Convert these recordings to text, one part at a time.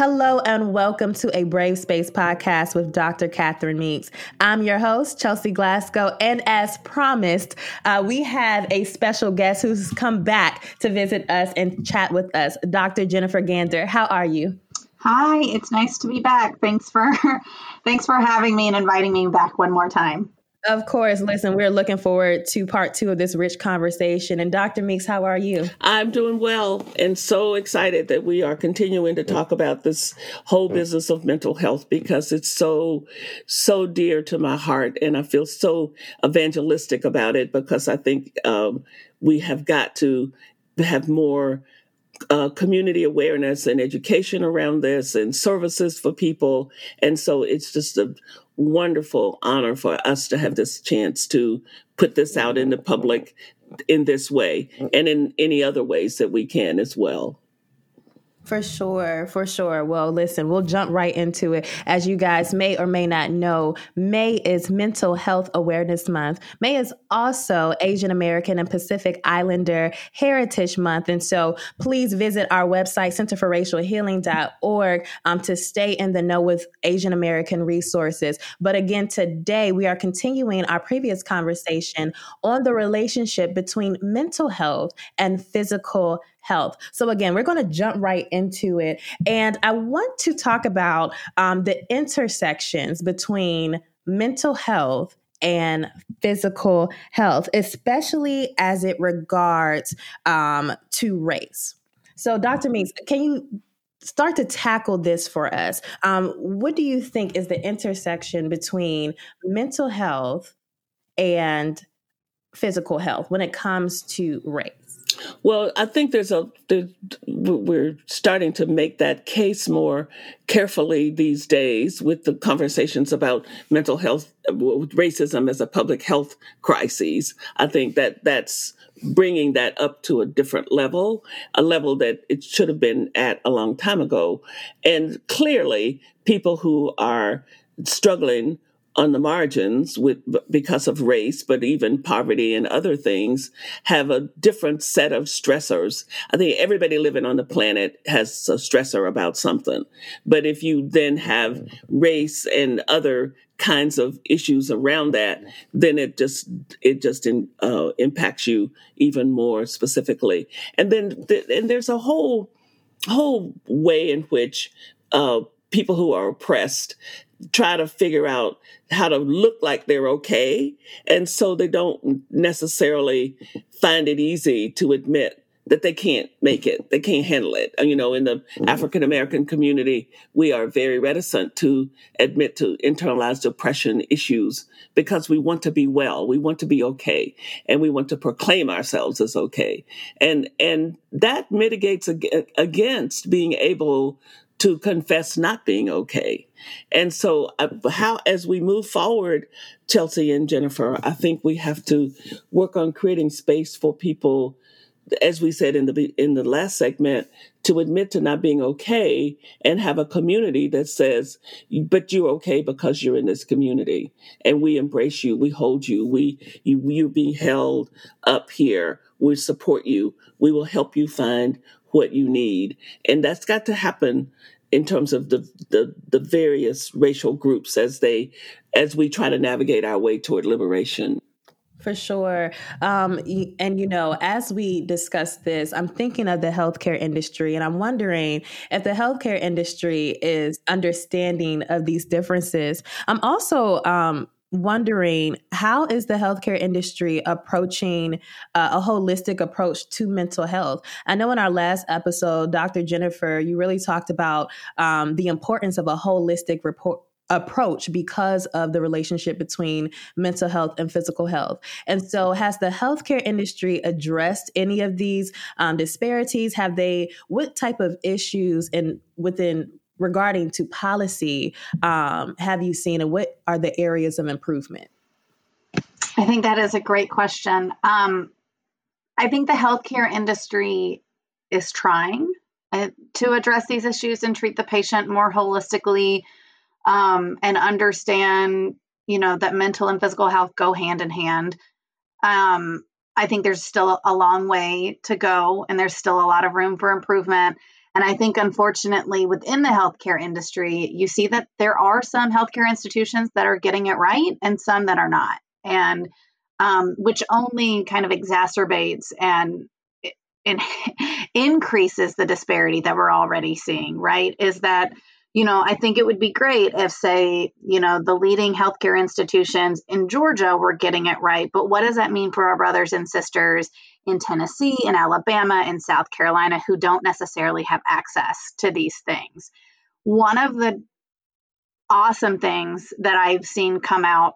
Hello and welcome to a Brave Space podcast with Dr. Catherine Meeks. I'm your host, Chelsi Glasgow, and as promised, uh, we have a special guest who's come back to visit us and chat with us, Dr. Jennifer Gander. How are you? Hi, it's nice to be back. Thanks for thanks for having me and inviting me back one more time. Of course. Listen, we're looking forward to part two of this rich conversation. And Dr. Meeks, how are you? I'm doing well and so excited that we are continuing to talk about this whole business of mental health because it's so, so dear to my heart. And I feel so evangelistic about it because I think um, we have got to have more uh, community awareness and education around this and services for people. And so it's just a wonderful honor for us to have this chance to put this out in the public in this way and in any other ways that we can as well. For sure, for sure. Well, listen, we'll jump right into it. As you guys may or may not know, May is Mental Health Awareness Month. May is also Asian American and Pacific Islander Heritage Month. And so please visit our website, centerforracialhealing.org, um, to stay in the know with Asian American resources. But again, today we are continuing our previous conversation on the relationship between mental health and physical health. So, again, we're going to jump right into it. And I want to talk about um, the intersections between mental health and physical health, especially as it regards um, to race. So, Dr. Meeks, can you start to tackle this for us? Um, what do you think is the intersection between mental health and physical health when it comes to race? Well, I think there's a we're starting to make that case more carefully these days with the conversations about mental health, racism as a public health crisis. I think that that's bringing that up to a different level, a level that it should have been at a long time ago. And clearly, people who are struggling on the margins with because of race but even poverty and other things have a different set of stressors. I think everybody living on the planet has a stressor about something. But if you then have race and other kinds of issues around that then it just it just in, uh, impacts you even more specifically. And then th- and there's a whole whole way in which uh, people who are oppressed try to figure out how to look like they're okay. And so they don't necessarily find it easy to admit that they can't make it, they can't handle it. You know, in the mm-hmm. African American community, we are very reticent to admit to internalized oppression issues because we want to be well, we want to be okay, and we want to proclaim ourselves as okay. And and that mitigates ag- against being able to confess not being okay. And so, uh, how, as we move forward, Chelsi and Jennifer, I think we have to work on creating space for people, as we said in the in the last segment, to admit to not being okay and have a community that says, "But you're okay because you're in this community, and we embrace you, we hold you, we you, you're being held up here, we support you, we will help you find what you need. And that's got to happen in terms of the, the, the various racial groups as they as we try to navigate our way toward liberation. For sure. Um, and, you know, as we discuss this, I'm thinking of the healthcare industry, and I'm wondering if the healthcare industry is understanding of these differences. I'm also um, wondering how is the healthcare industry approaching uh, a holistic approach to mental health i know in our last episode dr jennifer you really talked about um, the importance of a holistic report approach because of the relationship between mental health and physical health. And so, has the healthcare industry addressed any of these um, disparities? Have they, what type of issues and within regarding to policy um, have you seen and what are the areas of improvement? I think that is a great question. Um, I think the healthcare industry is trying uh, to address these issues and treat the patient more holistically um, and understand, you know, that mental and physical health go hand in hand. Um, I think there's still a long way to go and there's still a lot of room for improvement. And I think, unfortunately, within the healthcare industry, you see that there are some healthcare institutions that are getting it right and some that are not. And um, which only kind of exacerbates and in, increases the disparity that we're already seeing, right? Is that you know, I think it would be great if, say, you know, the leading healthcare institutions in Georgia were getting it right. But what does that mean for our brothers and sisters in Tennessee, in Alabama, in South Carolina who don't necessarily have access to these things? One of the awesome things that I've seen come out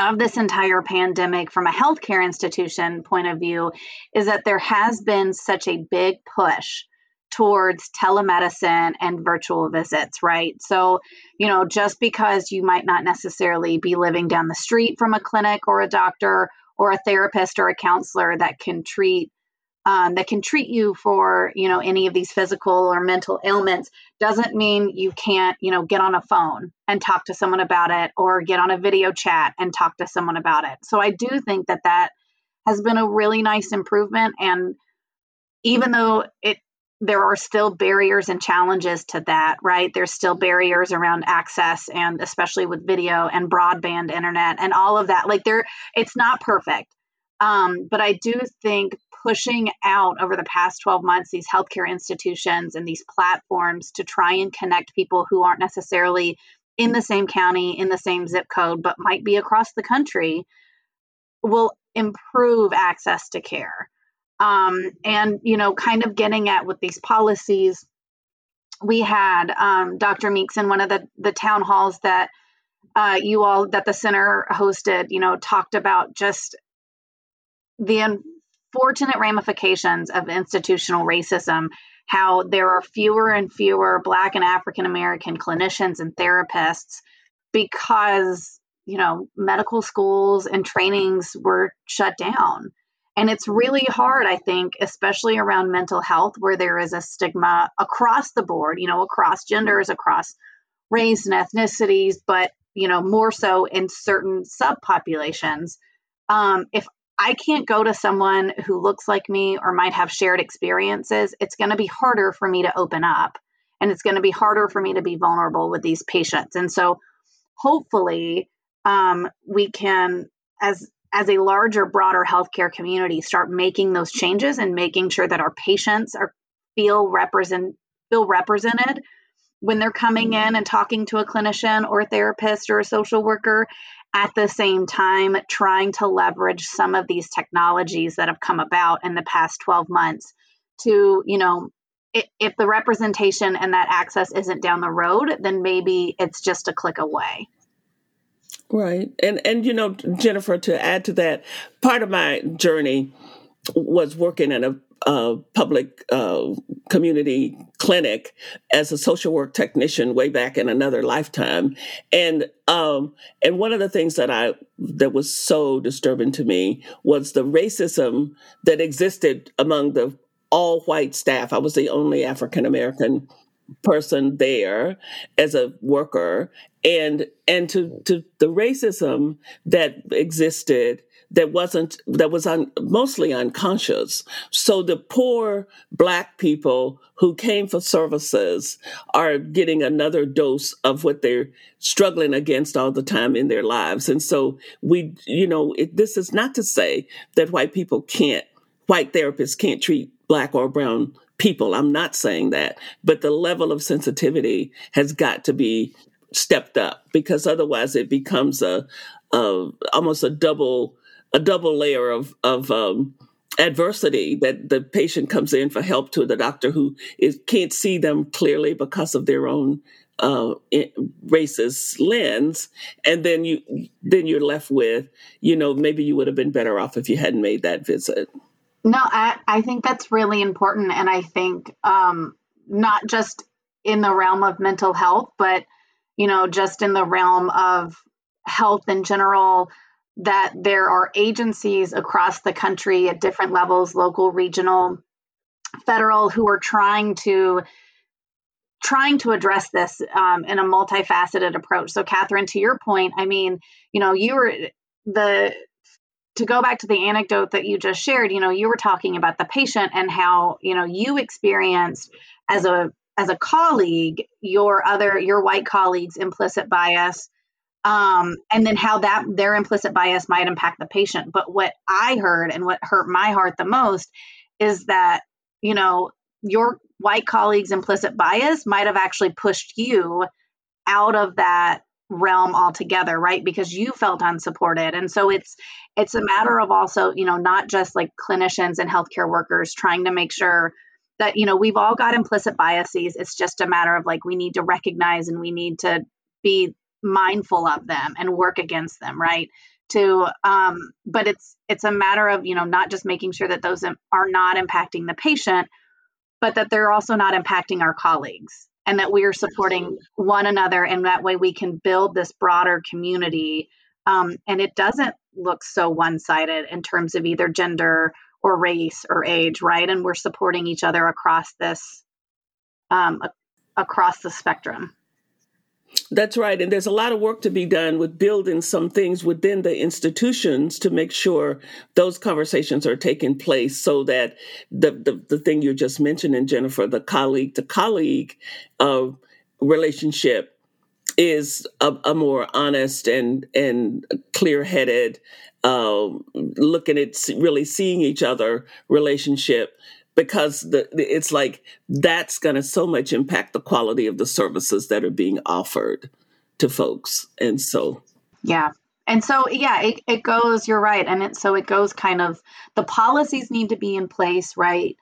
of this entire pandemic from a healthcare institution point of view is that there has been such a big push towards telemedicine and virtual visits, right? So, you know, just because you might not necessarily be living down the street from a clinic or a doctor or a therapist or a counselor that can treat um, that can treat you for you know any of these physical or mental ailments doesn't mean you can't you know get on a phone and talk to someone about it or get on a video chat and talk to someone about it so i do think that that has been a really nice improvement and even though it there are still barriers and challenges to that, right? There's still barriers around access and especially with video and broadband internet and all of that. Like there it's not perfect. Um, but I do think pushing out over the past 12 months these healthcare institutions and these platforms to try and connect people who aren't necessarily in the same county, in the same zip code, but might be across the country will improve access to care um, and you know kind of getting at with these policies we had um, dr meeks in one of the, the town halls that uh, you all that the center hosted you know talked about just the unfortunate ramifications of institutional racism how there are fewer and fewer black and african american clinicians and therapists because you know medical schools and trainings were shut down and it's really hard, I think, especially around mental health, where there is a stigma across the board, you know, across genders, across race and ethnicities, but, you know, more so in certain subpopulations. Um, if I can't go to someone who looks like me or might have shared experiences, it's going to be harder for me to open up and it's going to be harder for me to be vulnerable with these patients. And so hopefully um, we can, as as a larger, broader healthcare community, start making those changes and making sure that our patients are feel represent feel represented when they're coming mm-hmm. in and talking to a clinician or a therapist or a social worker at the same time trying to leverage some of these technologies that have come about in the past 12 months to you know if the representation and that access isn't down the road then maybe it's just a click away Right. And and you know, Jennifer, to add to that, part of my journey was working in a uh, public uh, community clinic as a social work technician way back in another lifetime, and um, and one of the things that I that was so disturbing to me was the racism that existed among the all white staff. I was the only African American person there as a worker and and to to the racism that existed that wasn't that was un, mostly unconscious. So the poor black people who came for services are getting another dose of what they're struggling against all the time in their lives. And so we you know it, this is not to say that white people can't white therapists can't treat black or brown people. I'm not saying that, but the level of sensitivity has got to be stepped up because otherwise it becomes a, a almost a double a double layer of of um, adversity that the patient comes in for help to the doctor who is can't see them clearly because of their own uh, racist lens, and then you then you're left with you know maybe you would have been better off if you hadn't made that visit. No, I, I think that's really important. And I think um, not just in the realm of mental health, but, you know, just in the realm of health in general, that there are agencies across the country at different levels local, regional, federal who are trying to trying to address this um, in a multifaceted approach. So, Catherine, to your point, I mean, you know, you were the to go back to the anecdote that you just shared, you know, you were talking about the patient and how, you know, you experienced as a as a colleague your other your white colleagues implicit bias um, and then how that their implicit bias might impact the patient. But what i heard and what hurt my heart the most is that you know your white colleagues implicit bias might have actually pushed you out of that realm altogether right? Because you felt unsupported. And so it's it's a matter of also you know not just like clinicians and healthcare workers trying to make sure that you know we've all got implicit biases. It's just a matter of like we need to recognize and we need to be mindful of them and work against them right? To um but it's it's a matter of you know not just making sure that those are not impacting the patient but that they're also not impacting our colleagues and that we are supporting one another and that way we can build this broader community um, and it doesn't look so one-sided in terms of either gender or race or age right? And we're supporting each other across this um, across the spectrum that's right. And there's a lot of work to be done with building some things within the institutions to make sure those conversations are taking place so that the, the, the thing you just mentioned, Jennifer, the colleague to colleague uh, relationship is a, a, more honest and, and clear headed, uh, looking at really seeing each other relationship because the, it's like that's going to so much impact the quality of the services that are being offered to folks. And so yeah. And so yeah it, it goes you're right. And it so it goes kind of the policies need to be in place right?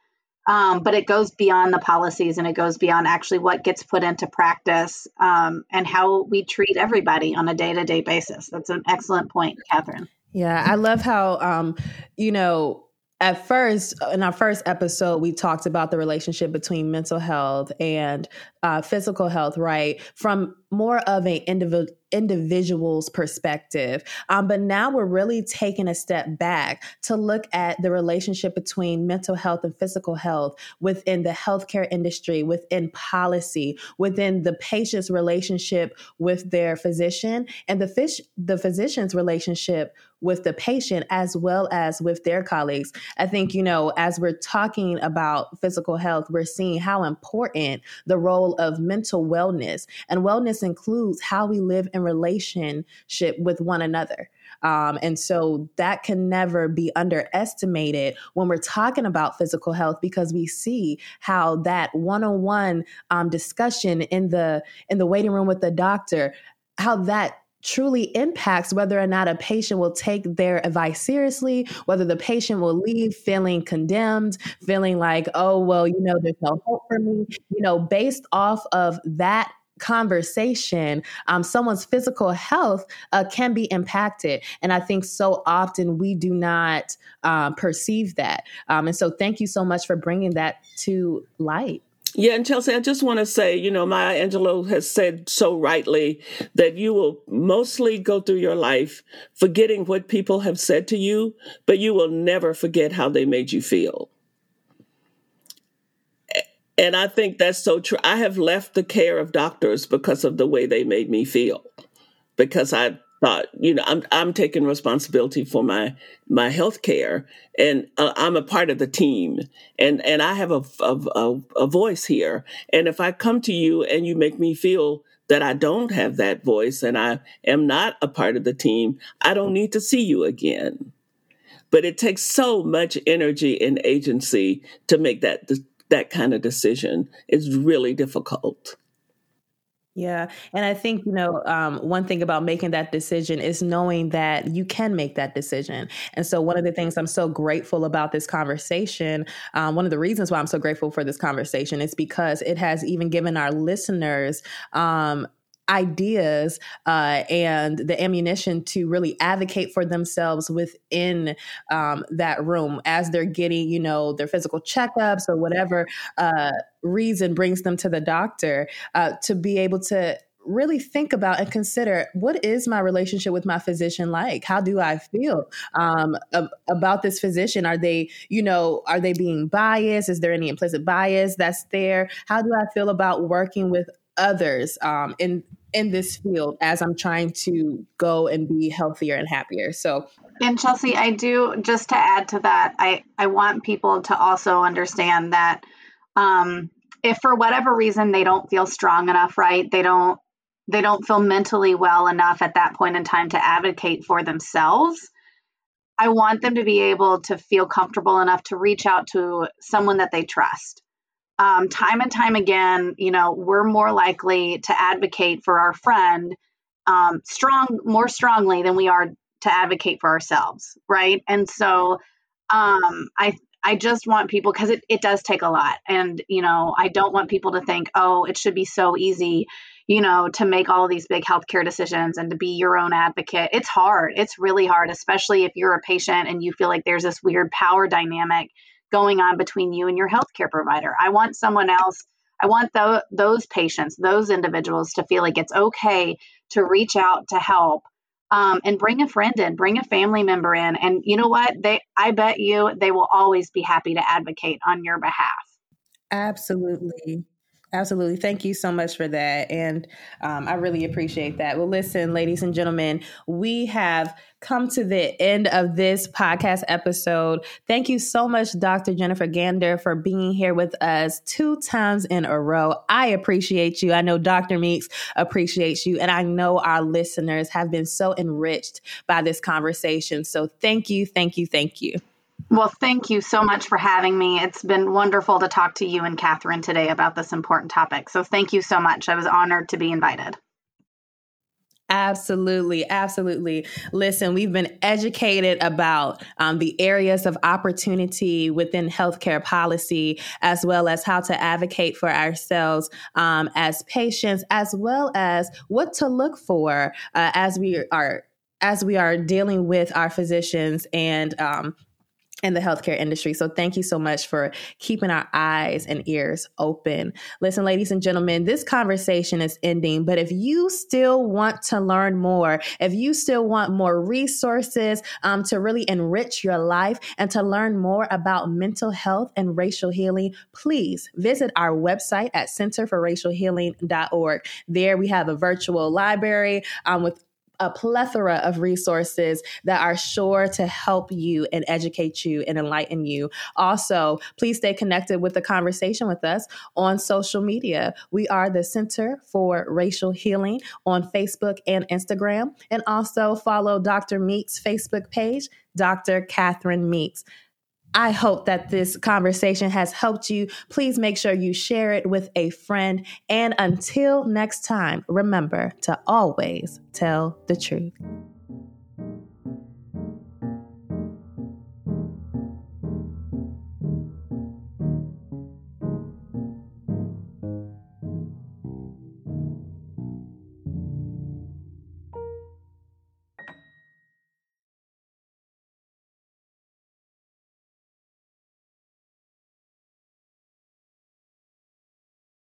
Um, but it goes beyond the policies and it goes beyond actually what gets put into practice um, and how we treat everybody on a day-to-day basis. That's an excellent point catherine. Yeah i love how um, you know at first, in our first episode, we talked about the relationship between mental health and uh, physical health, right? From more of an individual individual's perspective. Um, but now we're really taking a step back to look at the relationship between mental health and physical health within the healthcare industry, within policy, within the patient's relationship with their physician, and the fish the physician's relationship with the patient as well as with their colleagues. I think, you know, as we're talking about physical health, we're seeing how important the role of mental wellness and wellness includes how we live in relationship with one another. Um, and so that can never be underestimated when we're talking about physical health because we see how that one-on-one um, discussion in the in the waiting room with the doctor, how that truly impacts whether or not a patient will take their advice seriously, whether the patient will leave feeling condemned, feeling like, oh, well, you know, there's no hope for me, you know, based off of that conversation, um, someone's physical health uh, can be impacted. And I think so often we do not um, perceive that. Um, and so thank you so much for bringing that to light. Yeah, and Chelsi, I just want to say, you know, Maya Angelou has said so rightly that you will mostly go through your life forgetting what people have said to you, but you will never forget how they made you feel. And I think that's so true. I have left the care of doctors because of the way they made me feel, because I thought, you know, I'm I'm taking responsibility for my my health care, and uh, I'm a part of the team, and and I have a, a a voice here. And if I come to you and you make me feel that I don't have that voice and I am not a part of the team, I don't need to see you again. But it takes so much energy and agency to make that that kind of decision. It's really difficult. Yeah. And I think, you know, um, one thing about making that decision is knowing that you can make that decision. And so, one of the things I'm so grateful about this conversation, um, one of the reasons why I'm so grateful for this conversation is because it has even given our listeners um, ideas uh, and the ammunition to really advocate for themselves within um, that room as they're getting, you know, their physical checkups or whatever uh, reason brings them to the doctor uh, to be able to really think about and consider what is my relationship with my physician like? How do i feel um, about this physician? Are they you know are they being biased? Is there any implicit bias that's there? How do i feel about working with others um, in in this field as I'm trying to go and be healthier and happier. So, and Chelsi, I do just to add to that, I I want people to also understand that um, if for whatever reason they don't feel strong enough, right? They don't they don't feel mentally well enough at that point in time to advocate for themselves. I want them to be able to feel comfortable enough to reach out to someone that they trust. Um, time and time again, you know, we're more likely to advocate for our friend um, strong, more strongly than we are to advocate for ourselves, right? And so, um, I I just want people because it, it does take a lot. And, you know, I don't want people to think, oh, it should be so easy, you know, to make all these big healthcare decisions and to be your own advocate. It's hard. It's really hard, especially if you're a patient and you feel like there's this weird power dynamic going on between you and your healthcare provider. I want someone else. I want the, those patients, those individuals to feel like it's okay to reach out to help um, and bring a friend in, bring a family member in. And you know what? They, I bet you they will always be happy to advocate on your behalf. Absolutely. Absolutely. Thank you so much for that. And um, I really appreciate that. Well, listen, ladies and gentlemen, we have come to the end of this podcast episode. Thank you so much, Dr. Jennifer Gander, for being here with us two times in a row. I appreciate you. I know Dr. Meeks appreciates you. And I know our listeners have been so enriched by this conversation. So thank you, thank you, thank you. Well, thank you so much for having me. It's been wonderful to talk to you and Catherine today about this important topic. So thank you so much. I was honored to be invited. Absolutely, absolutely. Listen, we've been educated about um, the areas of opportunity within healthcare policy, as well as how to advocate for ourselves um, as patients, as well as what to look for uh, as we are as we are dealing with our physicians and um, in the healthcare industry. So thank you so much for keeping our eyes and ears open. Listen, ladies and gentlemen, this conversation is ending, but if you still want to learn more, if you still want more resources um, to really enrich your life and to learn more about mental health and racial healing, please visit our website at centerforracialhealing.org. There we have a virtual library um, with a plethora of resources that are sure to help you and educate you and enlighten you. Also, please stay connected with the conversation with us on social media. We are the Center for Racial Healing on Facebook and Instagram. And also follow Dr. Meeks' Facebook page, Dr. Catherine Meeks. I hope that this conversation has helped you. Please make sure you share it with a friend. And until next time, remember to always tell the truth.